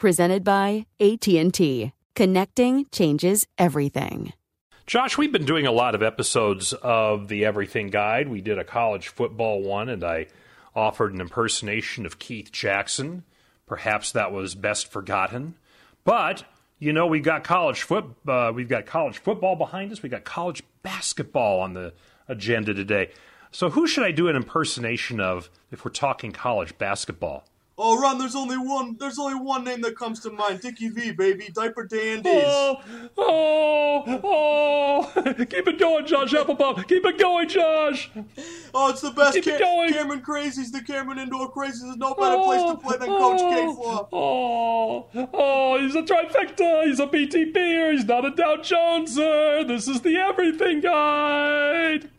Presented by AT&T. Connecting changes everything. Josh, we've been doing a lot of episodes of the Everything Guide. We did a college football one, and I offered an impersonation of Keith Jackson. Perhaps that was best forgotten. But you know, we've got college foot, uh, we've got college football behind us. We got college basketball on the agenda today. So, who should I do an impersonation of if we're talking college basketball? Oh, Ron, there's only one. There's only one name that comes to mind. Dickie V, baby. Diaper Dandies. Oh, oh, oh! Keep it going, Josh Applebaum. Keep it going, Josh. Oh, it's the best. Keep it going. Cameron Crazies. The Cameron Indoor Crazies. There's no better place to play than Coach oh, K for. Oh, oh, he's a trifecta. He's a PTPer. He's not a Dow Joneser. This is the Everything Guide.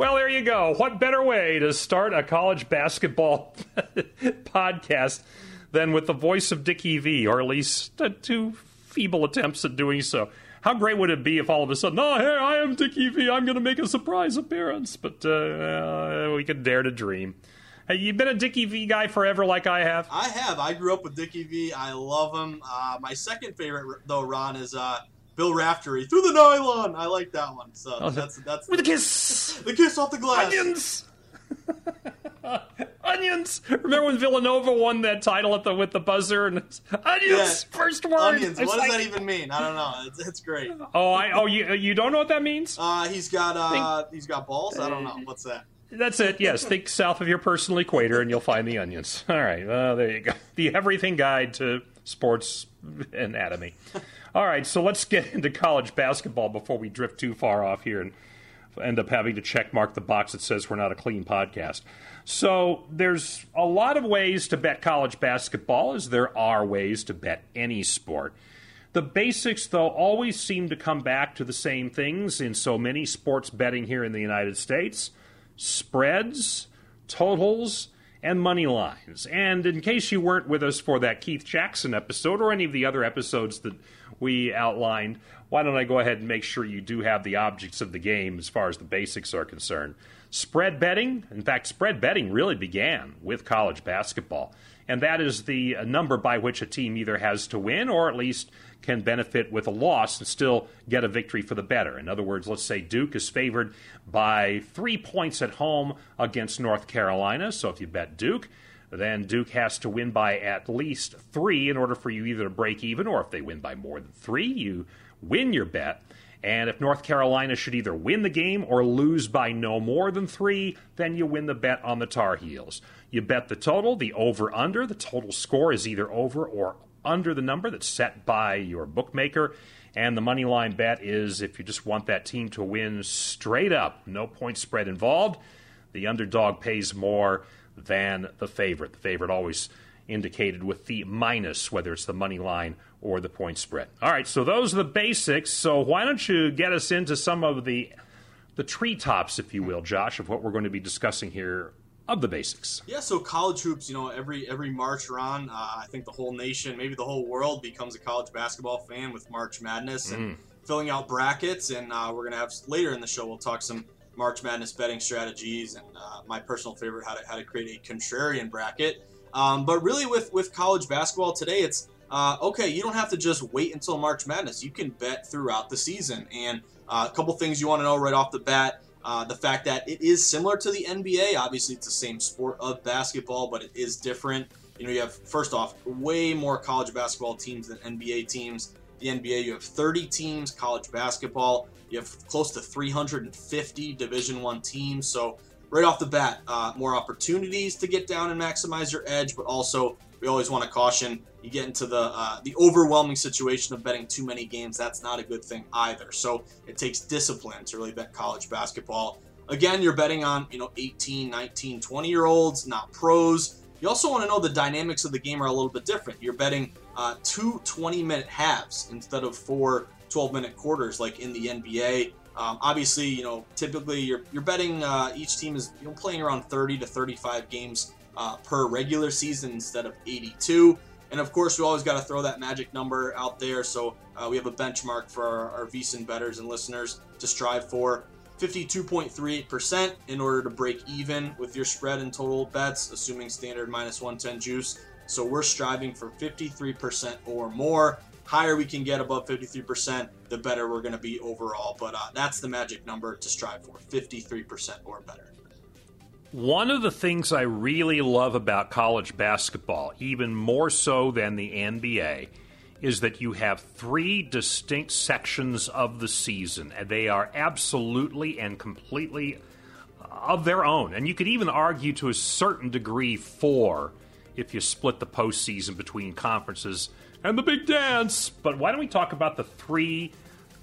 Well, there you go. What better way to start a college basketball podcast than with the voice of Dickie V, or at least uh, two feeble attempts at doing so. How great would it be if all of a sudden, oh, hey, I am Dickie V, I'm going to make a surprise appearance? But uh, we could dare to dream. Hey, you been a Dickie V guy forever, like I have. I have. I grew up with Dickie V. I love him. Uh, my second favorite, though, Ron, is uh, Bill Raftery through the nylon. I like that one. So oh, that's that's with the, the kiss, the kiss off the glass. Onions. onions. Remember when Villanova won that title at the with the buzzer and onions yeah. first word. Onions. What does like... that even mean? I don't know. It's, it's great. Oh, I oh you you don't know what that means? Uh, he's got uh Think... he's got balls. I don't know what's that. That's it. Yes, think south of your personal equator, and you'll find the onions. All right. Well, there you go. The everything guide to sports anatomy. All right, so let's get into college basketball before we drift too far off here and end up having to check mark the box that says we're not a clean podcast. So there's a lot of ways to bet college basketball, as there are ways to bet any sport. The basics, though, always seem to come back to the same things in so many sports betting here in the United States spreads, totals, and money lines. And in case you weren't with us for that Keith Jackson episode or any of the other episodes that we outlined, why don't I go ahead and make sure you do have the objects of the game as far as the basics are concerned? Spread betting, in fact, spread betting really began with college basketball, and that is the uh, number by which a team either has to win or at least can benefit with a loss and still get a victory for the better. In other words, let's say Duke is favored by three points at home against North Carolina, so if you bet Duke, then Duke has to win by at least three in order for you either to break even, or if they win by more than three, you win your bet. And if North Carolina should either win the game or lose by no more than three, then you win the bet on the Tar Heels. You bet the total, the over under. The total score is either over or under the number that's set by your bookmaker. And the money line bet is if you just want that team to win straight up, no point spread involved, the underdog pays more than the favorite. The favorite always indicated with the minus, whether it's the money line or the point spread. All right, so those are the basics. So why don't you get us into some of the the treetops, if you will, Josh, of what we're going to be discussing here of the basics. Yeah, so college hoops, you know, every every March run, uh, I think the whole nation, maybe the whole world, becomes a college basketball fan with March Madness and mm. filling out brackets. And uh, we're gonna have later in the show, we'll talk some March Madness betting strategies and uh, my personal favorite, how to how to create a contrarian bracket. Um, but really, with with college basketball today, it's uh, okay. You don't have to just wait until March Madness. You can bet throughout the season. And uh, a couple things you want to know right off the bat. Uh, the fact that it is similar to the NBA. Obviously, it's the same sport of basketball, but it is different. You know, you have first off way more college basketball teams than NBA teams. The NBA, you have 30 teams. College basketball, you have close to 350 Division One teams. So right off the bat, uh, more opportunities to get down and maximize your edge, but also we always want to caution you get into the uh, the overwhelming situation of betting too many games. That's not a good thing either. So it takes discipline to really bet college basketball. Again, you're betting on you know 18, 19, 20 year olds, not pros. You also want to know the dynamics of the game are a little bit different. You're betting uh, two 20 minute halves instead of four 12 minute quarters like in the NBA. Um, obviously, you know, typically you're, you're betting uh, each team is you know, playing around 30 to 35 games uh, per regular season instead of 82. And of course, we always got to throw that magic number out there. So uh, we have a benchmark for our, our VSiN betters and listeners to strive for. 52.38% in order to break even with your spread and total bets, assuming standard minus 110 juice. So we're striving for 53% or more. Higher we can get above 53%, the better we're going to be overall. But uh, that's the magic number to strive for 53% or better. One of the things I really love about college basketball, even more so than the NBA, is that you have three distinct sections of the season, and they are absolutely and completely of their own. And you could even argue to a certain degree four if you split the postseason between conferences and the big dance. But why don't we talk about the three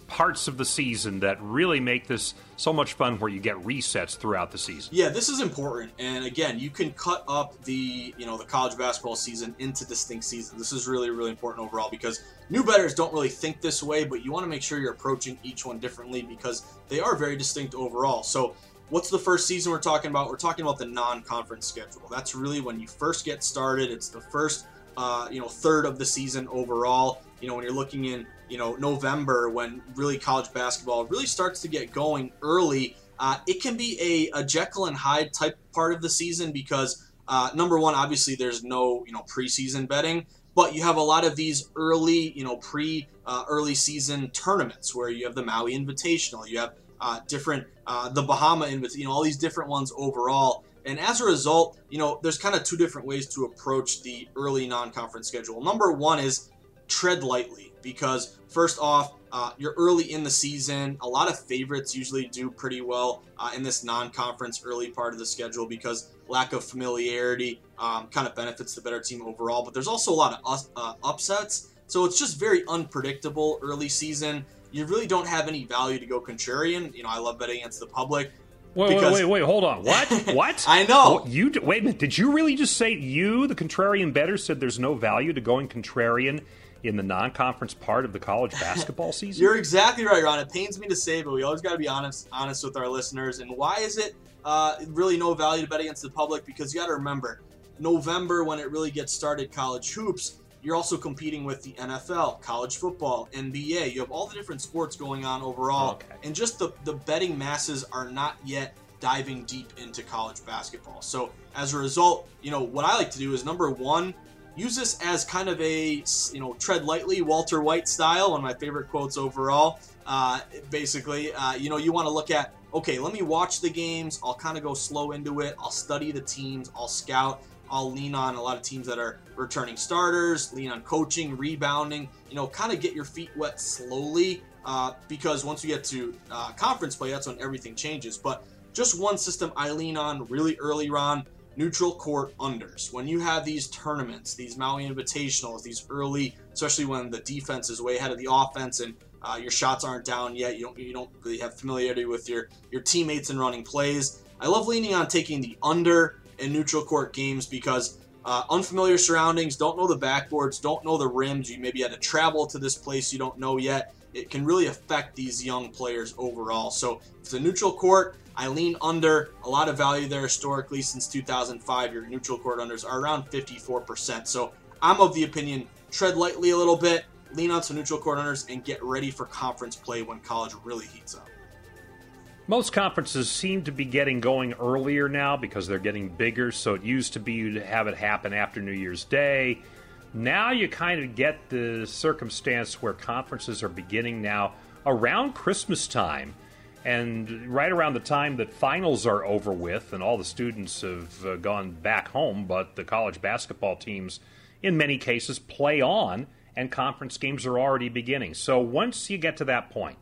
parts of the season that really make this so much fun where you get resets throughout the season. Yeah, this is important. And again, you can cut up the, you know, the college basketball season into distinct seasons. This is really really important overall because new bettors don't really think this way, but you want to make sure you're approaching each one differently because they are very distinct overall. So, what's the first season we're talking about? We're talking about the non-conference schedule. That's really when you first get started. It's the first uh, you know, third of the season overall. You know, when you're looking in you know November when really college basketball really starts to get going early. Uh, it can be a, a Jekyll and Hyde type part of the season because uh, number one, obviously there's no you know preseason betting, but you have a lot of these early you know pre uh, early season tournaments where you have the Maui Invitational, you have uh, different uh, the Bahama Invitational, you know all these different ones overall. And as a result, you know, there's kind of two different ways to approach the early non-conference schedule. Number one is tread lightly because first off, uh, you're early in the season. A lot of favorites usually do pretty well uh, in this non-conference early part of the schedule because lack of familiarity um, kind of benefits the better team overall. But there's also a lot of uh, upsets, so it's just very unpredictable early season. You really don't have any value to go contrarian. You know, I love betting against the public. Wait, because... wait, wait, wait, hold on. What? What? I know. you wait a minute. Did you really just say you, the contrarian better, said there's no value to going contrarian in the non-conference part of the college basketball season? You're exactly right, Ron. It pains me to say, but we always got to be honest, honest with our listeners. And why is it uh, really no value to bet against the public? Because you got to remember, November when it really gets started, college hoops. You're also competing with the NFL, college football, NBA. You have all the different sports going on overall, okay. and just the the betting masses are not yet diving deep into college basketball. So as a result, you know what I like to do is number one use this as kind of a you know tread lightly Walter White style. One of my favorite quotes overall. Uh, basically, uh, you know, you want to look at okay, let me watch the games. I'll kind of go slow into it. I'll study the teams. I'll scout. I'll lean on a lot of teams that are returning starters, lean on coaching, rebounding, you know, kind of get your feet wet slowly uh, because once you get to uh, conference play, that's when everything changes. But just one system I lean on really early on neutral court unders. When you have these tournaments, these Maui Invitationals, these early, especially when the defense is way ahead of the offense and uh, your shots aren't down yet, you don't you don't really have familiarity with your your teammates and running plays. I love leaning on taking the under in neutral court games because uh, unfamiliar surroundings, don't know the backboards, don't know the rims. You maybe had to travel to this place you don't know yet. It can really affect these young players overall. So it's a neutral court. I lean under. A lot of value there historically since 2005. Your neutral court unders are around 54%. So I'm of the opinion tread lightly a little bit, lean on some neutral court unders, and get ready for conference play when college really heats up. Most conferences seem to be getting going earlier now because they're getting bigger. So it used to be you'd have it happen after New Year's Day. Now you kind of get the circumstance where conferences are beginning now around Christmas time and right around the time that finals are over with and all the students have uh, gone back home, but the college basketball teams, in many cases, play on and conference games are already beginning. So once you get to that point,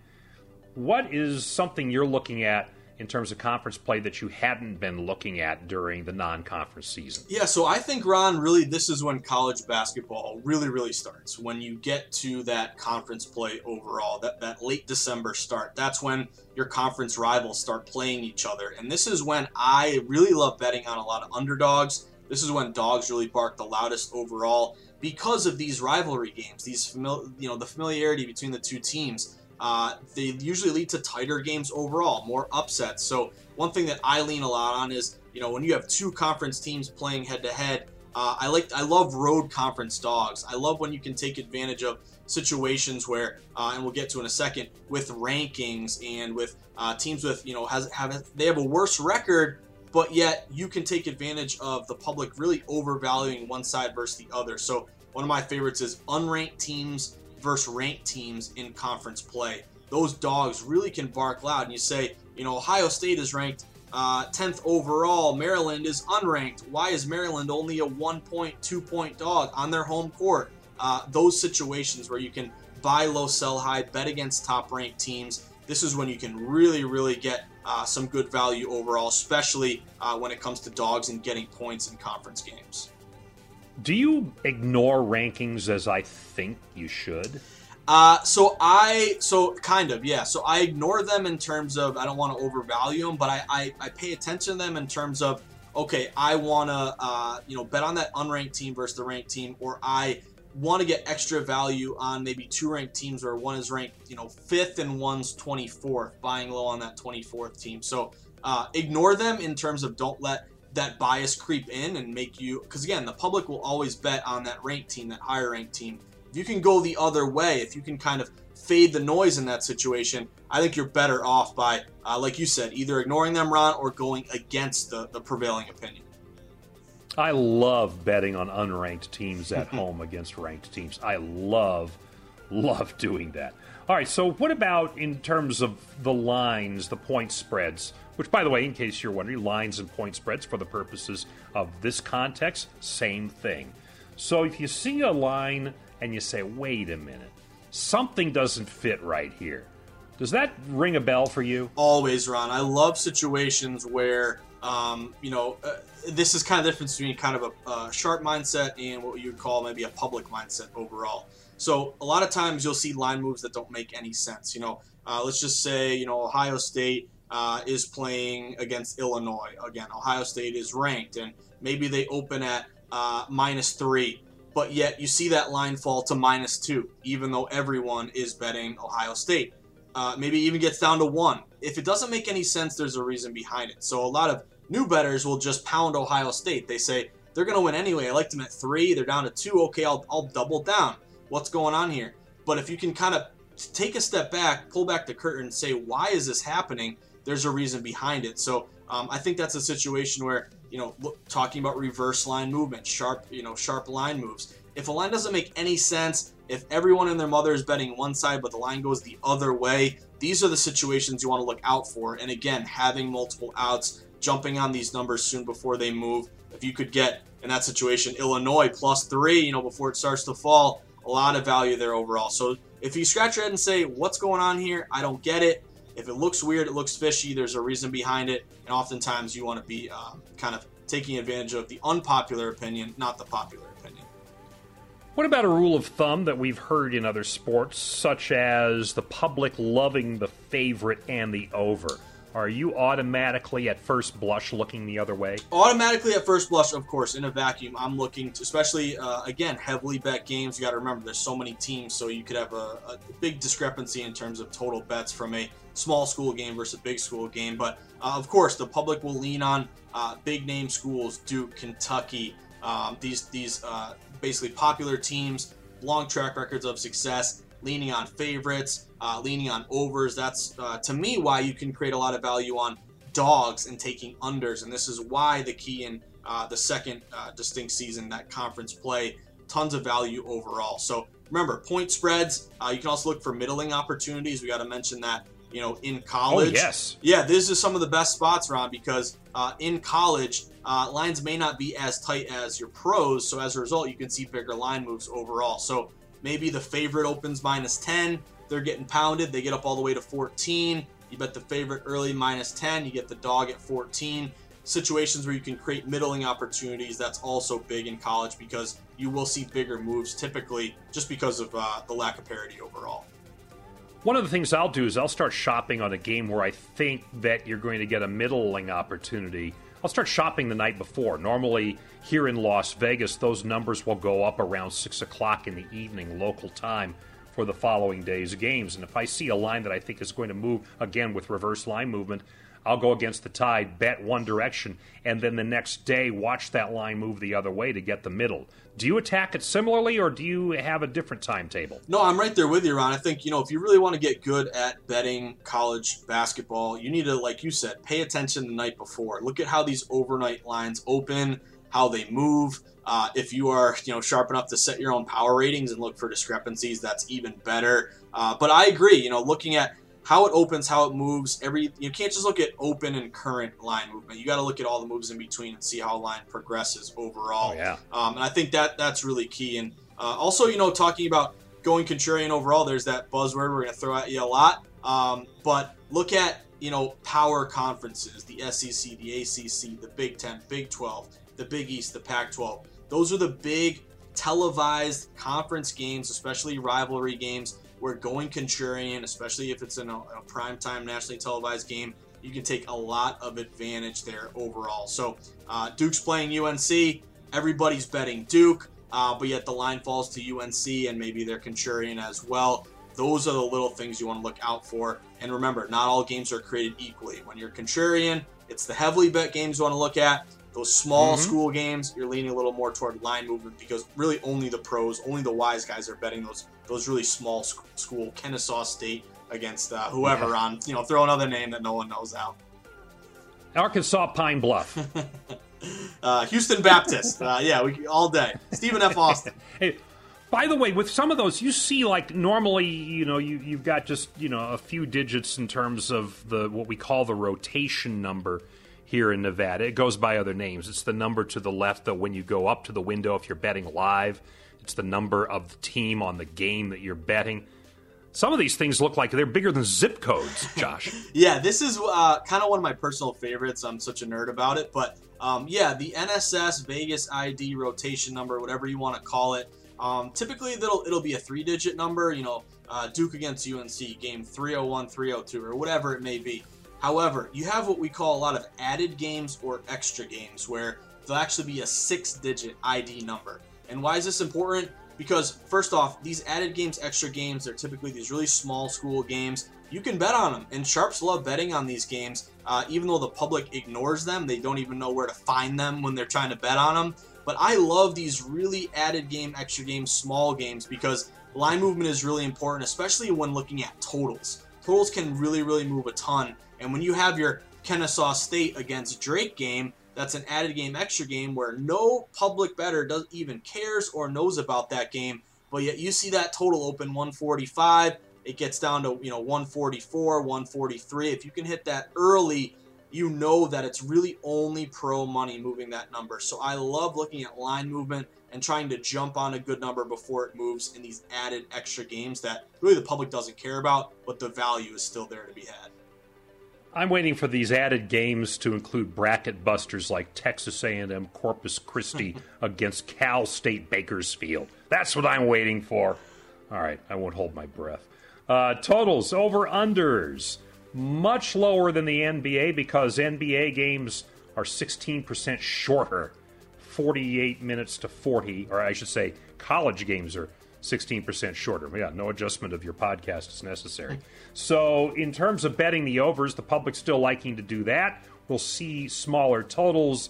what is something you're looking at in terms of conference play that you hadn't been looking at during the non-conference season? Yeah, so I think Ron, really, this is when college basketball really, really starts. When you get to that conference play overall, that that late December start, that's when your conference rivals start playing each other, and this is when I really love betting on a lot of underdogs. This is when dogs really bark the loudest overall because of these rivalry games, these famili- you know the familiarity between the two teams. Uh, they usually lead to tighter games overall, more upsets. So one thing that I lean a lot on is, you know, when you have two conference teams playing head to head, I like I love road conference dogs. I love when you can take advantage of situations where, uh, and we'll get to in a second, with rankings and with uh, teams with you know has have they have a worse record, but yet you can take advantage of the public really overvaluing one side versus the other. So one of my favorites is unranked teams versus ranked teams in conference play. Those dogs really can bark loud. And you say, you know, Ohio State is ranked uh, 10th overall. Maryland is unranked. Why is Maryland only a one point, two point dog on their home court? Uh, those situations where you can buy low, sell high, bet against top ranked teams. This is when you can really, really get uh, some good value overall, especially uh, when it comes to dogs and getting points in conference games. Do you ignore rankings as I think you should? Uh, so I, so kind of, yeah. So I ignore them in terms of I don't want to overvalue them, but I, I, I pay attention to them in terms of okay, I want to, uh, you know, bet on that unranked team versus the ranked team, or I want to get extra value on maybe two ranked teams where one is ranked, you know, fifth and one's 24th, buying low on that 24th team. So uh, ignore them in terms of don't let that bias creep in and make you because again the public will always bet on that ranked team that higher ranked team. If you can go the other way if you can kind of fade the noise in that situation i think you're better off by uh, like you said either ignoring them ron or going against the, the prevailing opinion. I love betting on unranked teams at home against ranked teams. I love love doing that. All right so what about in terms of the lines the point spreads which, by the way, in case you're wondering, lines and point spreads for the purposes of this context, same thing. So if you see a line and you say, wait a minute, something doesn't fit right here, does that ring a bell for you? Always, Ron. I love situations where, um, you know, uh, this is kind of the difference between kind of a, sharp mindset and what you would call maybe a public mindset overall. So a lot of times you'll see line moves that don't make any sense. You know, uh, let's just say, you know, Ohio State uh, is playing against Illinois. Again, Ohio State is ranked, and maybe they open at uh, minus three, but yet you see that line fall to minus two, even though everyone is betting Ohio State. Uh, maybe even gets down to one. If it doesn't make any sense, there's a reason behind it. So a lot of new betters will just pound Ohio State. They say they're going to win anyway. I liked them at three. They're down to two. Okay, I'll, I'll double down. What's going on here? But if you can kind of take a step back, pull back the curtain, and say, why is this happening? There's a reason behind it. So um, I think that's a situation where you know talking about reverse line movement, sharp you know sharp line moves. If a line doesn't make any sense, if everyone and their mother is betting one side but the line goes the other way, these are the situations you want to look out for. And again, having multiple outs, jumping on these numbers soon before they move. If you could get in that situation Illinois plus three, you know, before it starts to fall, a lot of value there overall. So if you scratch your head and say, what's going on here? I don't get it if it looks weird, it looks fishy, there's a reason behind it. And oftentimes you want to be uh, kind of taking advantage of the unpopular opinion, not the popular opinion. What about a rule of thumb that we've heard in other sports, such as the public loving the favorite and the over? Are you automatically at first blush looking the other way? Automatically at first blush, of course, in a vacuum, I'm looking to, especially uh, again, heavily bet games. You got to remember, there's so many teams, so you could have a, a, big discrepancy in terms of total bets from a small school game versus a big school game. But uh, of course, the public will lean on uh, big name schools, Duke, Kentucky, um, these these uh, basically popular teams, long track records of success leaning on favorites, uh, leaning on overs. That's uh, to me why you can create a lot of value on dogs and taking unders. And this is why the key in uh, the second uh, distinct season that conference play, tons of value overall. So remember, point spreads. Uh, you can also look for middling opportunities. We got to mention that. You know, in college, oh, yes, yeah, this is some of the best spots, Ron, because uh, in college, lines may not be as tight as your pros. So as a result, you can see bigger line moves overall. So Maybe the favorite opens minus 10. They're getting pounded. They get up all the way to 14. You bet the favorite early minus 10. You get the dog at 14. Situations where you can create middling opportunities. That's also big in college because you will see bigger moves typically just because of uh, the lack of parity overall. One of the things I'll do is I'll start shopping on a game where I think that you're going to get a middling opportunity I'll start shopping the night before. Normally, here in Las Vegas, those numbers will go up around 6 o'clock in the evening, local time, for the following day's games. And if I see a line that I think is going to move, again with reverse line movement, I'll go against the tide, bet one direction, and then the next day watch that line move the other way to get the middle. Do you attack it similarly, or do you have a different timetable? No, I'm right there with you, Ron. I think you know if you really want to get good at betting college basketball, you need to, like you said, pay attention the night before. Look at how these overnight lines open, how they move. Uh, if you are, you know, sharp enough to set your own power ratings and look for discrepancies, that's even better. Uh, but I agree. You know, looking at how it opens, how it moves. Every you can't just look at open and current line movement. You got to look at all the moves in between and see how a line progresses overall. Oh, yeah. Um, and I think that that's really key. And uh, also, you know, talking about going contrarian overall, there's that buzzword we're going to throw at you a lot. Um, but look at you know power conferences, the SEC, the ACC, the Big Ten, Big 12, the Big East, the Pac-12. Those are the big televised conference games, especially rivalry games where going contrarian, especially if it's in a, a primetime nationally televised game, you can take a lot of advantage there overall. So uh, Duke's playing UNC. Everybody's betting Duke, uh, but yet the line falls to UNC and maybe they're contrarian as well. Those are the little things you want to look out for. And remember, not all games are created equally. When you're contrarian, it's the heavily bet games you want to look at. Those small mm-hmm. school games, you're leaning a little more toward line movement because really only the pros, only the wise guys are betting those those really small school Kennesaw State against uh, whoever yeah. on you know throw another name that no one knows out. Arkansas Pine Bluff. uh, Houston Baptist. Uh, yeah, we all day. Stephen F. Austin. hey, by the way, with some of those, you see like normally, you know, you you've got just you know a few digits in terms of the what we call the rotation number here in Nevada. It goes by other names. It's the number to the left, though, when you go up to the window if you're betting live. It's the number of the team on the game that you're betting. Some of these things look like they're bigger than zip codes, Josh. yeah, this is uh, kind of one of my personal favorites. I'm such a nerd about it. But um, yeah, the NSS Vegas ID rotation number, whatever you want to call it. Um, typically, it'll, it'll be a three digit number, you know, uh, Duke against UNC, game 301, 302, or whatever it may be. However, you have what we call a lot of added games or extra games where there'll actually be a six digit ID number. And why is this important? Because, first off, these added games, extra games, they're typically these really small school games. You can bet on them, and sharps love betting on these games. Uh, even though the public ignores them, they don't even know where to find them when they're trying to bet on them. But I love these really added game, extra games, small games because line movement is really important, especially when looking at totals. Totals can really, really move a ton. And when you have your Kennesaw State against Drake game, that's an added game, extra game where no public better does even cares or knows about that game. But yet you see that total open 145. It gets down to you know 144, 143. If you can hit that early, you know that it's really only pro money moving that number. So I love looking at line movement and trying to jump on a good number before it moves in these added extra games that really the public doesn't care about, but the value is still there to be had. I'm waiting for these added games to include bracket busters like Texas A&M Corpus Christi against Cal State Bakersfield. That's what I'm waiting for. All right, I won't hold my breath. Uh, totals over unders. much lower than the NBA because NBA games are 16% shorter, 48 minutes to 40, or I should say, college games are 16% shorter. Yeah, no adjustment of your podcast is necessary. So, in terms of betting the overs, the public's still liking to do that. We'll see smaller totals,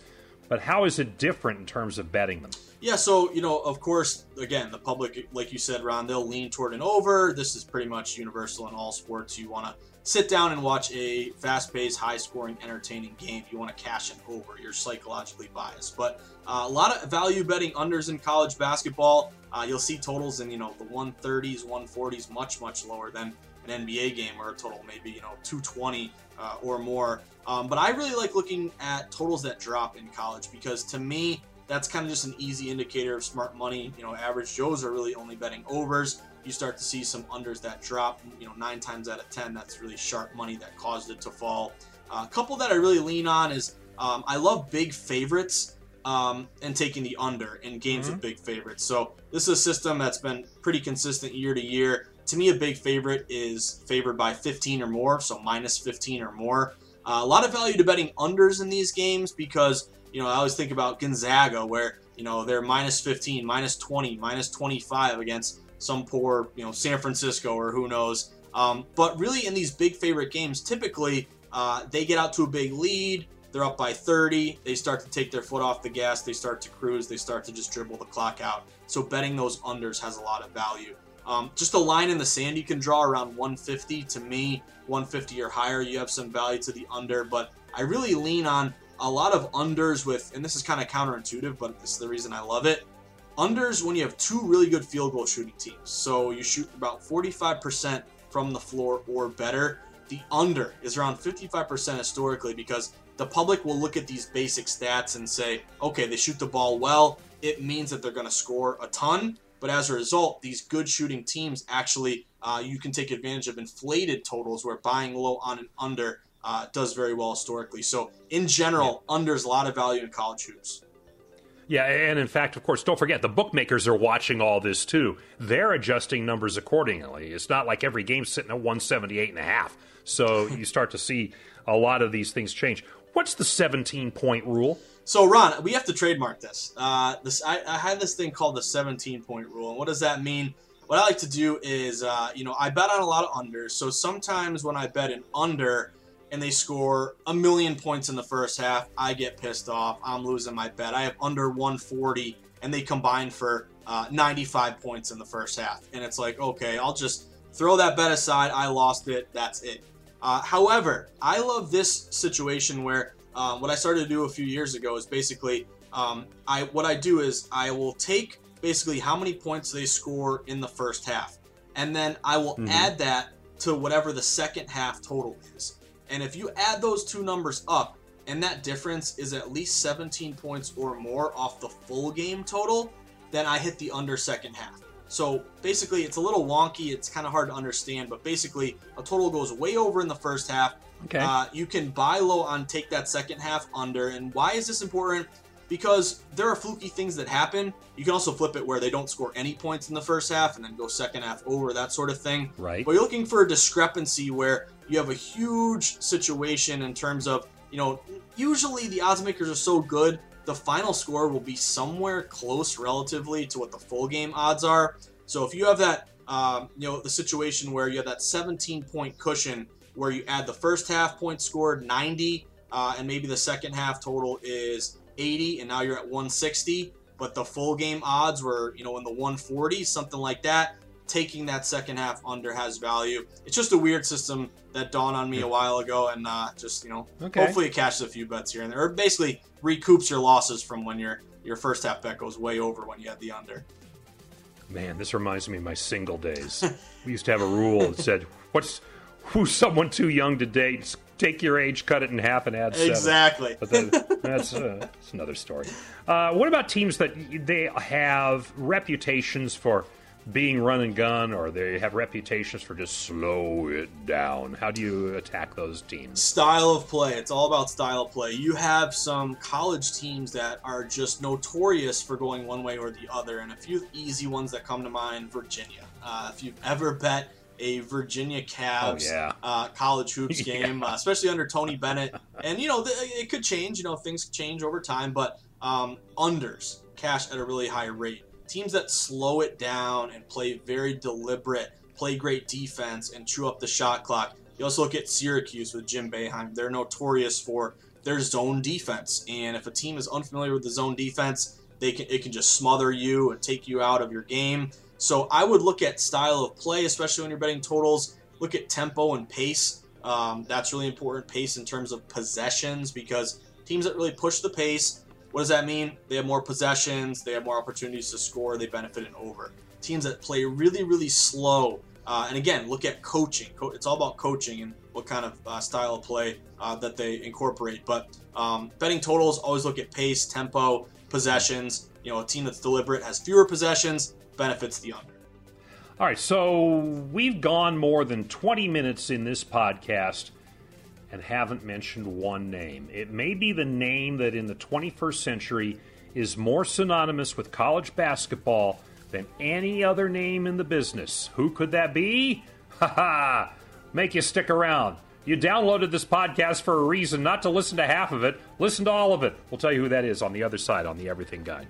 but how is it different in terms of betting them? Yeah, so you know, of course, again, the public, like you said, Ron, they'll lean toward an over. This is pretty much universal in all sports. You want to sit down and watch a fast-paced, high-scoring, entertaining game. You want to cash an over. You're psychologically biased, but uh, a lot of value betting unders in college basketball. Uh, you'll see totals in you know the 130s, 140s, much much lower than an NBA game or a total maybe you know 220 uh, or more. Um, but I really like looking at totals that drop in college because to me that's kind of just an easy indicator of smart money. You know, average Joes are really only betting overs. You start to see some unders that drop. You know, nine times out of ten, that's really sharp money that caused it to fall. Uh, a couple that I really lean on is um, I love big favorites um, and taking the under in games mm-hmm. with big favorites. So this is a system that's been pretty consistent year to year. To me, a big favorite is favored by 15 or more, so minus 15 or more. Uh, a lot of value to betting unders in these games because you know, I always think about Gonzaga, where you know they're minus 15, minus 20, minus 25 against some poor, you know, San Francisco or who knows. Um, but really, in these big favorite games, typically uh, they get out to a big lead. They're up by 30. They start to take their foot off the gas. They start to cruise. They start to just dribble the clock out. So betting those unders has a lot of value. Um, just a line in the sand you can draw around 150. To me, 150 or higher, you have some value to the under. But I really lean on a lot of unders with, and this is kind of counterintuitive, but this is the reason I love it. Unders when you have two really good field goal shooting teams. So you shoot about 45% from the floor or better. The under is around 55% historically because the public will look at these basic stats and say, okay, they shoot the ball well. It means that they're going to score a ton. But as a result, these good shooting teams actually, uh, you can take advantage of inflated totals where buying low on an under uh, does very well historically. So in general, yeah. unders a lot of value in college hoops. Yeah, and in fact, of course, don't forget the bookmakers are watching all this too. They're adjusting numbers accordingly. It's not like every game's sitting at 178 and a half. So you start to see a lot of these things change. What's the 17 point rule? So Ron, we have to trademark this. Uh, this I, I have this thing called the 17 point rule, and what does that mean? What I like to do is, uh, you know, I bet on a lot of unders. So sometimes when I bet an under, and they score a million points in the first half, I get pissed off. I'm losing my bet. I have under 140, and they combine for uh, 95 points in the first half. And it's like, okay, I'll just throw that bet aside. I lost it. That's it. Uh, however, I love this situation where um, what I started to do a few years ago is basically um, I what I do is I will take basically how many points they score in the first half, and then I will mm-hmm. add that to whatever the second half total is. And if you add those two numbers up, and that difference is at least 17 points or more off the full game total, then I hit the under second half. So basically, it's a little wonky. It's kind of hard to understand, but basically, a total goes way over in the first half. Okay. Uh, you can buy low on take that second half under. And why is this important? Because there are fluky things that happen. You can also flip it where they don't score any points in the first half and then go second half over, that sort of thing. Right. But you're looking for a discrepancy where you have a huge situation in terms of, you know, usually the odds makers are so good, the final score will be somewhere close relatively to what the full game odds are. So if you have that, um, you know, the situation where you have that 17 point cushion where you add the first half point scored 90, uh, and maybe the second half total is 80, and now you're at 160, but the full game odds were, you know, in the 140s, something like that taking that second half under has value. It's just a weird system that dawned on me a while ago, and uh, just you know, okay. hopefully it cashes a few bets here and there, or basically recoups your losses from when your your first half bet goes way over when you had the under. Man, this reminds me of my single days. we used to have a rule that said, "What's who's someone too young to date? Take your age, cut it in half, and add seven. Exactly. But then, that's, uh, that's another story. Uh, what about teams that they have reputations for being run and gun or they have reputations for just slow it down. How do you attack those teams? Style of play. It's all about style of play. You have some college teams that are just notorious for going one way or the other, and a few easy ones that come to mind Virginia. Uh, if you've ever bet a Virginia Cavs Oh, yeah. uh, college hoops game, Yeah. uh, especially under Tony Bennett. And you know, th- it could change. You know, things change over time, but um, unders cash at a really high rate. Teams that slow it down and play very deliberate, play great defense, and chew up the shot clock. You also look at Syracuse with Jim Boeheim. They're notorious for their zone defense, and if a team is unfamiliar with the zone defense, they can it can just smother you and take you out of your game. So I would look at style of play, especially when you're betting totals. Look at tempo and pace. Um, that's really important. Pace in terms of possessions because teams that really push the pace, what does that mean? They have more possessions, they have more opportunities to score, they benefit in over. Teams that play really, really slow, uh, and again, look at coaching. Co- It's all about coaching and what kind of uh, style of play uh, that they incorporate. But um, betting totals, always look at pace, tempo, possessions. You know, a team that's deliberate has fewer possessions, benefits the under. All right, so we've gone more than 20 minutes in this podcast and haven't mentioned one name. It may be the name that in the 21st century is more synonymous with college basketball than any other name in the business. Who could that be? Ha ha! Make you stick around. You downloaded this podcast for a reason, not to listen to half of it. Listen to all of it. We'll tell you who that is on the other side on the Everything Guide.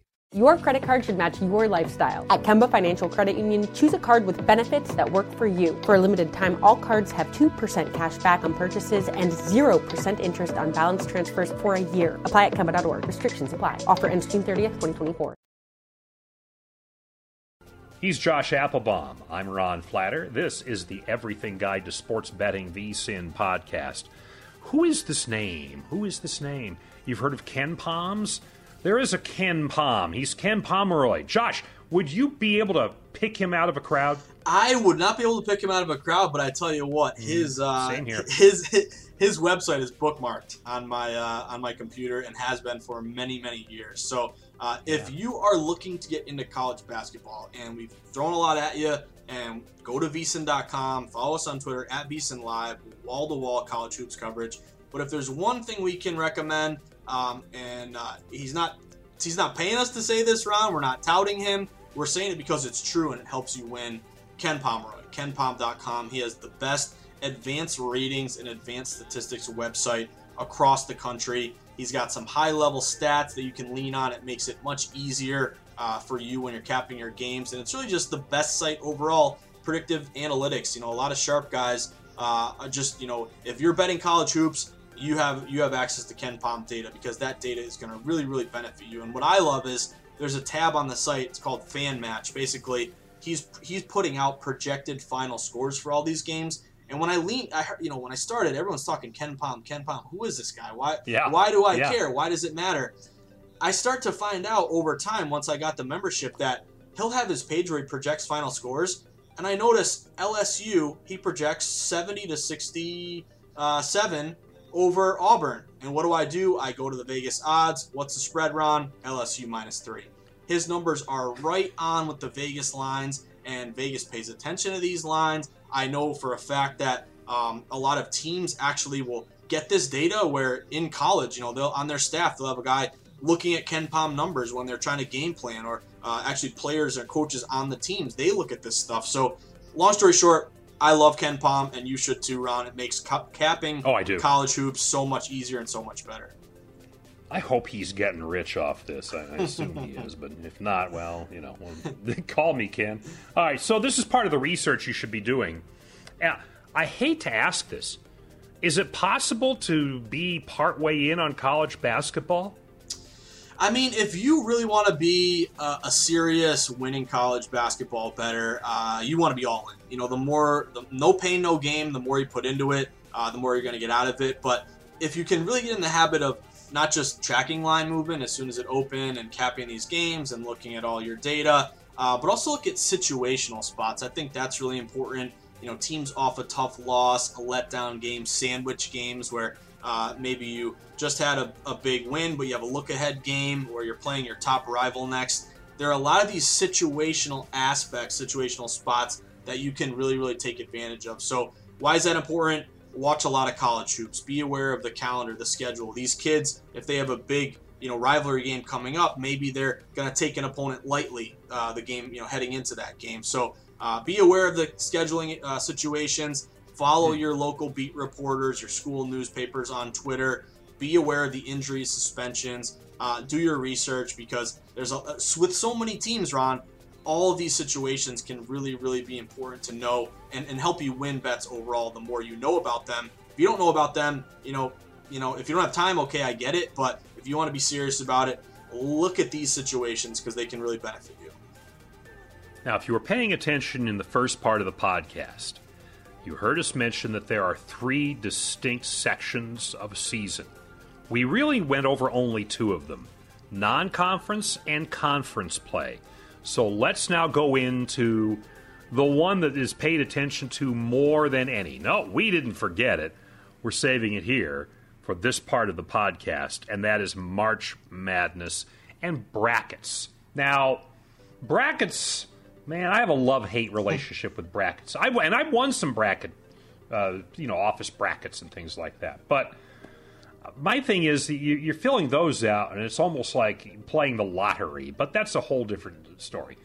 Your credit card should match your lifestyle. At Kemba Financial Credit Union, choose a card with benefits that work for you. For a limited time, all cards have 2% cash back on purchases and 0% interest on balance transfers for a year. Apply at Kemba.org. Restrictions apply. Offer ends June 30th, 2024. He's Josh Applebaum. I'm Ron Flatter. This is the Everything Guide to Sports Betting VSIN podcast. Who is this name? Who is this name? You've heard of KenPoms? There is a KenPom. He's Ken Pomeroy. Josh, would you be able to pick him out of a crowd? I would not be able to pick him out of a crowd, but I tell you what, his uh, his his website is bookmarked on my uh, on my computer and has been for many many years. So uh, if you are looking to get into college basketball, and we've thrown a lot at you, and go to vsin.com, follow us on Twitter at vsin live, wall to wall college hoops coverage. But if there's one thing we can recommend, um, and uh, he's not he's not paying us to say this, Ron. We're not touting him. We're saying it because it's true and it helps you win. Ken Pomeroy, kenpom.com. He has the best advanced ratings and advanced statistics website across the country. He's got some high level stats that you can lean on. It makes it much easier uh, for you when you're capping your games. And it's really just the best site overall. Predictive analytics. You know, a lot of sharp guys uh, just, you know, if you're betting college hoops, you have you have access to KenPom data because that data is going to really really benefit you. And what I love is there's a tab on the site. It's called Fan Match. Basically, he's he's putting out projected final scores for all these games. And when I lean, I you know when I started, everyone's talking KenPom, Ken Palm. Who is this guy? Why? Yeah. Why do I Yeah. care? Why does it matter? I start to find out over time once I got the membership that he'll have his page where he projects final scores. And I noticed LSU, he projects 70 to 67 uh, over Auburn. And what do I do? I go to the Vegas odds. What's the spread, Ron? LSU minus three. His numbers are right on with the Vegas lines, and Vegas pays attention to these lines. I know for a fact that um, a lot of teams actually will get this data where in college, you know, they'll on their staff they'll have a guy looking at KenPom numbers when they're trying to game plan, or uh, actually players or coaches on the teams they look at this stuff. So, long story short, I love KenPom, and you should too, Ron. It makes capping oh, I do. college hoops so much easier and so much better. I hope he's getting rich off this. I, assume he is, but if not, well, you know, well, call me, Ken. All right, so this is part of the research you should be doing. Now, I hate to ask this. Is it possible to be partway in on college basketball? I mean, if you really want to be a, a serious winning college basketball bettor, uh, you want to be all in. You know, the more, the, no pain, no game, the more you put into it, uh, the more you're going to get out of it. But if you can really get in the habit of not just tracking line movement as soon as it open and capping these games and looking at all your data, uh, but also look at situational spots. I think that's really important. You know, teams off a tough loss, a letdown game, sandwich games where uh, maybe you just had a, a big win, but you have a look ahead game where you're playing your top rival next. There are a lot of these situational aspects, situational spots that you can really, really take advantage of. So, why is that important? Watch a lot of college hoops. Be aware of the calendar, the schedule. These kids, if they have a big you know rivalry game coming up, maybe they're going to take an opponent lightly. Uh, the game, you know, heading into that game. So uh, be aware of the scheduling uh, situations. Follow your local beat reporters, your school newspapers on Twitter. Be aware of the injuries, suspensions. Uh, do your research because there's a, with so many teams, Ron. All of these situations can really, really be important to know and, and help you win bets overall. The more you know about them, if you don't know about them, you know, you know, if you don't have time, okay, I get it. But if you want to be serious about it, look at these situations because they can really benefit you. Now, if you were paying attention in the first part of the podcast, you heard us mention that there are three distinct sections of a season. We really went over only two of them non conference and conference play. So let's now go into the one that is paid attention to more than any. No, we didn't forget it. We're saving it here for this part of the podcast, and that is March Madness and brackets. Now, brackets Man, I have a love hate relationship with brackets. I and I've won some bracket, uh, you know, office brackets and things like that. But my thing is you, are filling those out, and it's almost like playing the lottery. But that's a whole different story.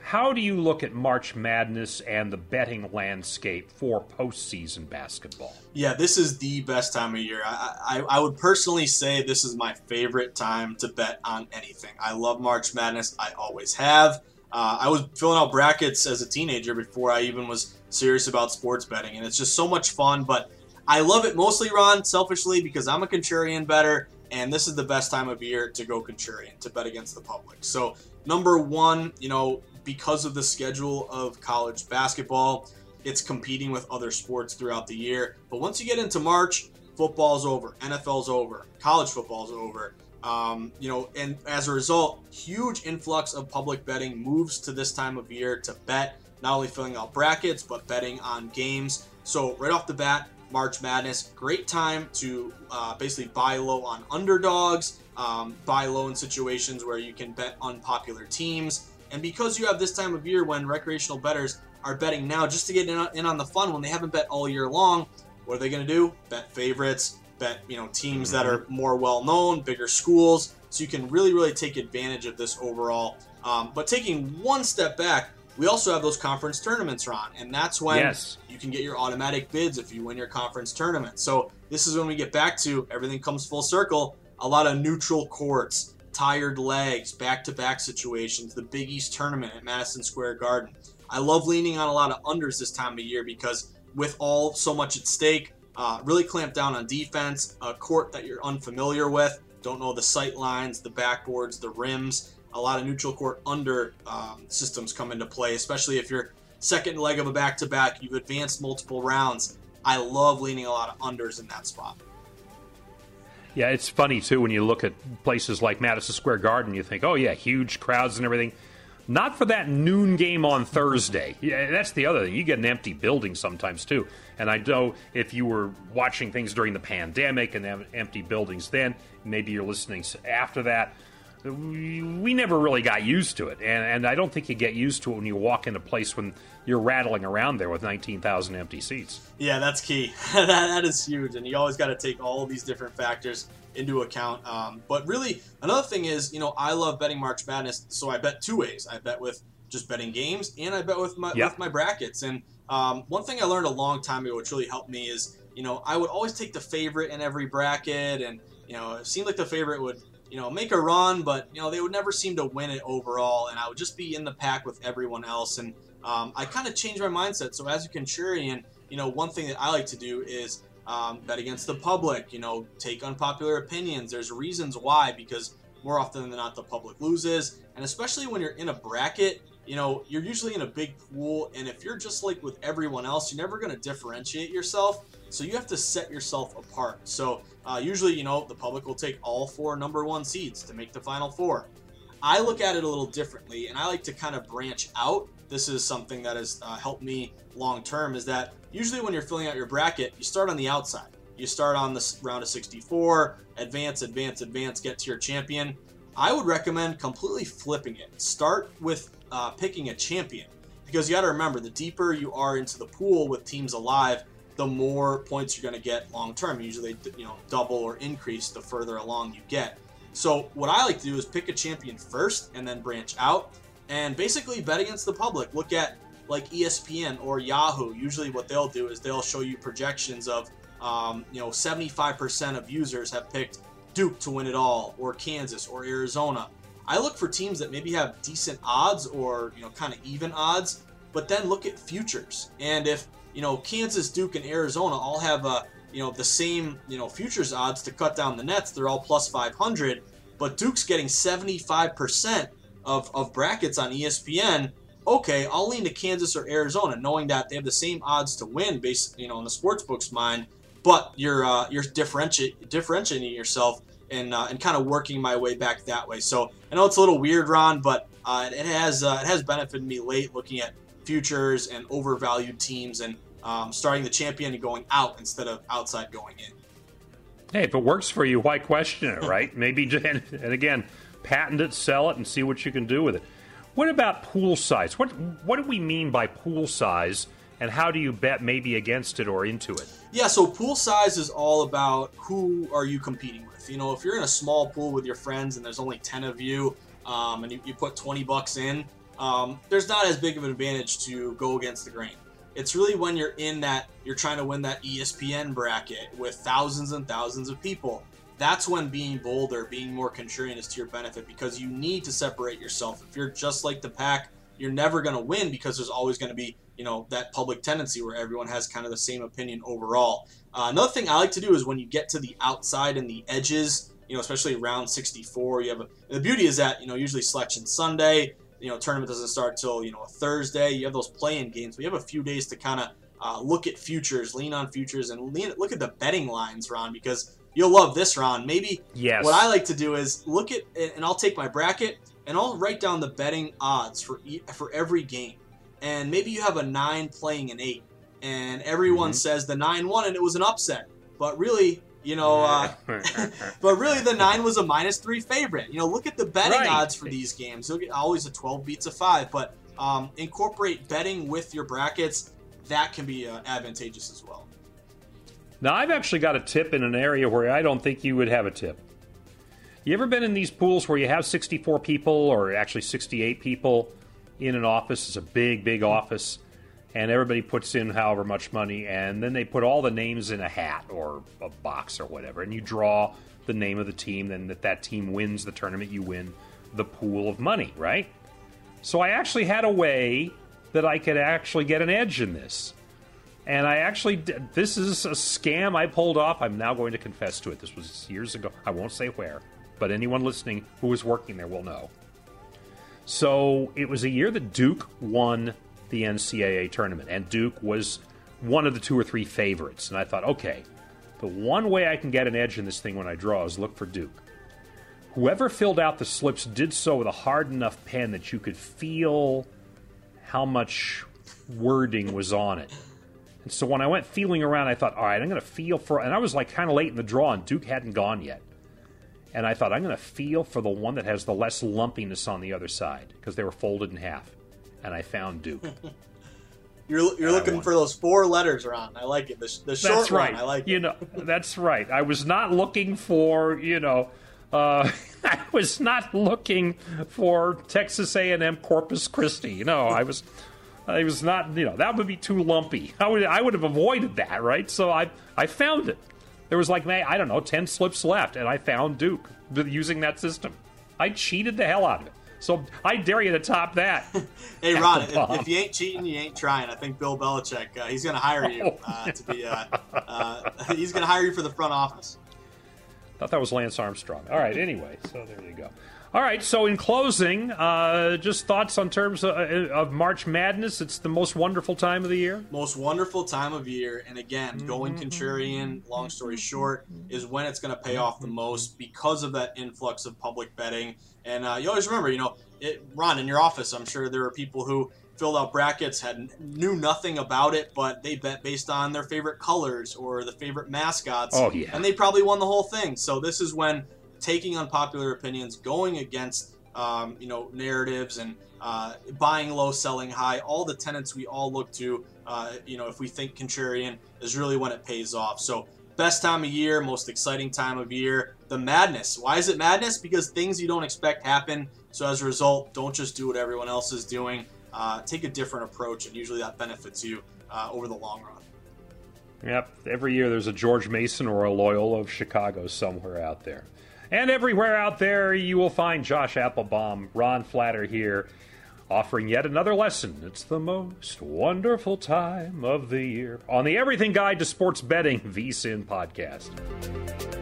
How do you look at March Madness and the betting landscape for postseason basketball? Yeah, this is the best time of year. I, I, I, would personally say this is my favorite time to bet on anything. I love March Madness. I always have. Uh, I was filling out brackets as a teenager before I even was serious about sports betting, and it's just so much fun. But I love it mostly, Ron, selfishly because I'm a contrarian bettor, and this is the best time of year to go contrarian to bet against the public. So number one, you know, because of the schedule of college basketball, it's competing with other sports throughout the year. But once you get into March, football's over, NFL's over, college football's over. Um, you know, and as a result, huge influx of public betting moves to this time of year to bet, not only filling out brackets, but betting on games. So, right off the bat, March Madness, great time to uh, basically buy low on underdogs, um, buy low in situations where you can bet unpopular teams. And because you have this time of year when recreational bettors are betting now just to get in on the fun when they haven't bet all year long, what are they going to do? Bet favorites, bet you know teams that are more well known, bigger schools, so you can really really take advantage of this overall. Um, but taking one step back, we also have those conference tournaments, Ron, and that's when yes. you can get your automatic bids if you win your conference tournament. So this is when we get back to everything comes full circle. A lot of neutral courts, tired legs, back-to-back situations, the Big East tournament at Madison Square Garden. I love leaning on a lot of unders this time of year because with all so much at stake, uh, really clamp down on defense. A court that you're unfamiliar with, don't know the sight lines, the backboards, the rims. A lot of neutral court under um, systems come into play, especially if you're second leg of a back to back, you've advanced multiple rounds. I love leaning a lot of unders in that spot. Yeah, it's funny too when you look at places like Madison Square Garden, you think, oh, yeah, huge crowds and everything. Not for that noon game on Thursday. Yeah, that's the other thing. You get an empty building sometimes too. And I know if you were watching things during the pandemic and empty buildings then, maybe you're listening after that. We never really got used to it, and, and I don't think you get used to it when you walk in a place when you're rattling around there with 19,000 empty seats. Yeah, that's key. that, that is huge, and you always got to take all these different factors into account. Um, but really, another thing is, you know, I love betting March Madness, so I bet two ways. I bet with just betting games, and I bet with my with my brackets. And um, one thing I learned a long time ago, which really helped me, is you know I would always take the favorite in every bracket, and you know it seemed like the favorite would you know make a run, but you know they would never seem to win it overall, and I would just be in the pack with everyone else. And um, I kind of changed my mindset. So as a contrarian, you know one thing that I like to do is um, bet against the public, you know, take unpopular opinions. There's reasons why, because more often than not, the public loses. And especially when you're in a bracket, you know, you're usually in a big pool. And if you're just like with everyone else, you're never going to differentiate yourself. So you have to set yourself apart. So uh, usually, you know, the public will take all four number one seeds to make the final four. I look at it a little differently, and I like to kind of branch out. This is something that has uh, helped me long term. Is that usually when you're filling out your bracket, you start on the outside. You start on the round of 64, advance, advance, advance, get to your champion. I would recommend completely flipping it. Start with uh, picking a champion because you got to remember the deeper you are into the pool with teams alive, the more points you're going to get long term. Usually, you know, double or increase the further along you get. So what I like to do is pick a champion first and then branch out and basically bet against the public. Look at like ESPN or Yahoo. Usually, what they'll do is they'll show you projections of um, you know 75% of users have picked Duke to win it all, or Kansas, or Arizona. I look for teams that maybe have decent odds or you know kind of even odds, but then look at futures. And if you know Kansas, Duke, and Arizona all have a you know the same you know futures odds to cut down the nets, they're all plus 500. But Duke's getting 75% of, of brackets on ESPN. Okay, I'll lean to Kansas or Arizona, knowing that they have the same odds to win, based you know in the sportsbook's mind. But you're uh, you're differenti- differentiating yourself and uh, and kind of working my way back that way. So I know it's a little weird, Ron, but uh, it has uh, it has benefited me late looking at futures and overvalued teams and um, starting the champion and going out instead of outside going in. Hey, if it works for you, why question it, right? Maybe and, and again, patent it, sell it, and see what you can do with it. What about pool size? What what do we mean by pool size? and how do you bet maybe against it or into it? Yeah, so pool size is all about who are you competing with. You know, if you're in a small pool with your friends and there's only 10 of you um, and you, you, put 20 bucks in, um, there's not as big of an advantage to go against the grain. It's really when you're in that, you're trying to win that ESPN bracket with thousands and thousands of people. That's when being bolder, being more contrarian is to your benefit because you need to separate yourself. If you're just like the pack, you're never going to win because there's always going to be you know that public tendency where everyone has kind of the same opinion overall. Uh, another thing I like to do is when you get to the outside and the edges, you know, especially around 64, you have a, the beauty is that you know usually selection Sunday, you know, tournament doesn't start till you know a Thursday. You have those play-in games. We have a few days to kind of uh, look at futures, lean on futures, and lean, look at the betting lines, Ron, because you'll love this, Ron. Maybe yes. what I like to do is look at, and I'll take my bracket and I'll write down the betting odds for for every game and maybe you have a nine playing an eight, and everyone mm-hmm. says the nine won and it was an upset, but really, you know, uh, but really the nine was a minus three favorite. You know, look at the betting right. odds for these games. You'll get always a twelve beats a five, but um, incorporate betting with your brackets. That can be uh, advantageous as well. Now, I've actually got a tip in an area where I don't think you would have a tip. You ever been in these pools where you have 64 people or actually 68 people in an office. It's a big, big office, and everybody puts in however much money, and then they put all the names in a hat or a box or whatever, and you draw the name of the team. Then that that team wins the tournament, you win the pool of money, right? So I actually had a way that I could actually get an edge in this. And I actually, did, this is a scam I pulled off. I'm now going to confess to it. This was years ago. I won't say where, but anyone listening who was working there will know. So it was a year that Duke won the NCAA tournament, and Duke was one of the two or three favorites. And I thought, okay, the one way I can get an edge in this thing when I draw is look for Duke. whoever filled out the slips did so with a hard enough pen that you could feel how much wording was on it. And so when I went feeling around, I thought, all right, I'm going to feel for, and I was like kind of late in the draw, and Duke hadn't gone yet. And I thought, I'm going to feel for the one that has the less lumpiness on the other side because they were folded in half. And I found Duke. You're, you're looking for those four letters, Ron. I like it. The, the short that's right. one. I like you it. know, that's right. I was not looking for, you know, uh, I was not looking for Texas A&M Corpus Christi. No, I was, I was not. You know, that would be too lumpy. I would, I would have avoided that, right? So I, I found it. There was like, I don't know, ten slips left, and I found Duke using that system. I cheated the hell out of it. So I dare you to top that. hey, Ron, if, if, you ain't cheating, you ain't trying. I think Bill Belichick, uh, he's going to hire you oh. uh, to be. Uh, uh he's going to hire you for the front office. Thought that was Lance Armstrong. All right. Anyway, so there you go. All right. So in closing, uh, just thoughts on terms of, uh, of, March Madness. It's the most wonderful time of the year. Most wonderful time of year, and again, going contrarian. Long story short, is when it's going to pay off the most because of that influx of public betting and uh, you always remember, you know, it, Ron, in your office, I'm sure there are people who filled out brackets, had knew nothing about it, but they bet based on their favorite colors or the favorite mascots. Oh yeah, and they probably won the whole thing. So this is when taking unpopular opinions, going against um, you know narratives and uh, buying low, selling high, all the tenets we all look to. Uh, you know, if we think contrarian is really when it pays off. So best time of year, most exciting time of year, the madness. Why is it madness? Because things you don't expect happen. So as a result, don't just do what everyone else is doing. Uh, take a different approach, and usually that benefits you uh, over the long run. Yep. Every year there's a George Mason or a Loyola of Chicago somewhere out there. And everywhere out there you will find Josh Appelbaum, Ron Flatter here offering yet another lesson. It's the most wonderful time of the year on the Everything Guide to Sports Betting VSIN podcast.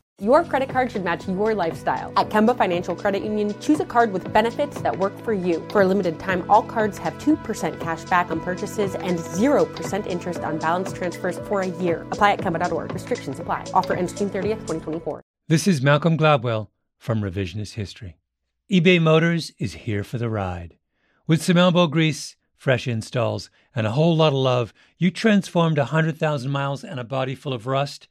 Your credit card should match your lifestyle. At Kemba Financial Credit Union, choose a card with benefits that work for you. For a limited time, all cards have 2% cash back on purchases and 0% interest on balance transfers for a year. Apply at Kemba.org. Restrictions apply. Offer ends June 30th, 2024. This is Malcolm Gladwell from Revisionist History. eBay Motors is here for the ride. With some elbow grease, fresh installs, and a whole lot of love, you transformed 100,000 miles and a body full of rust –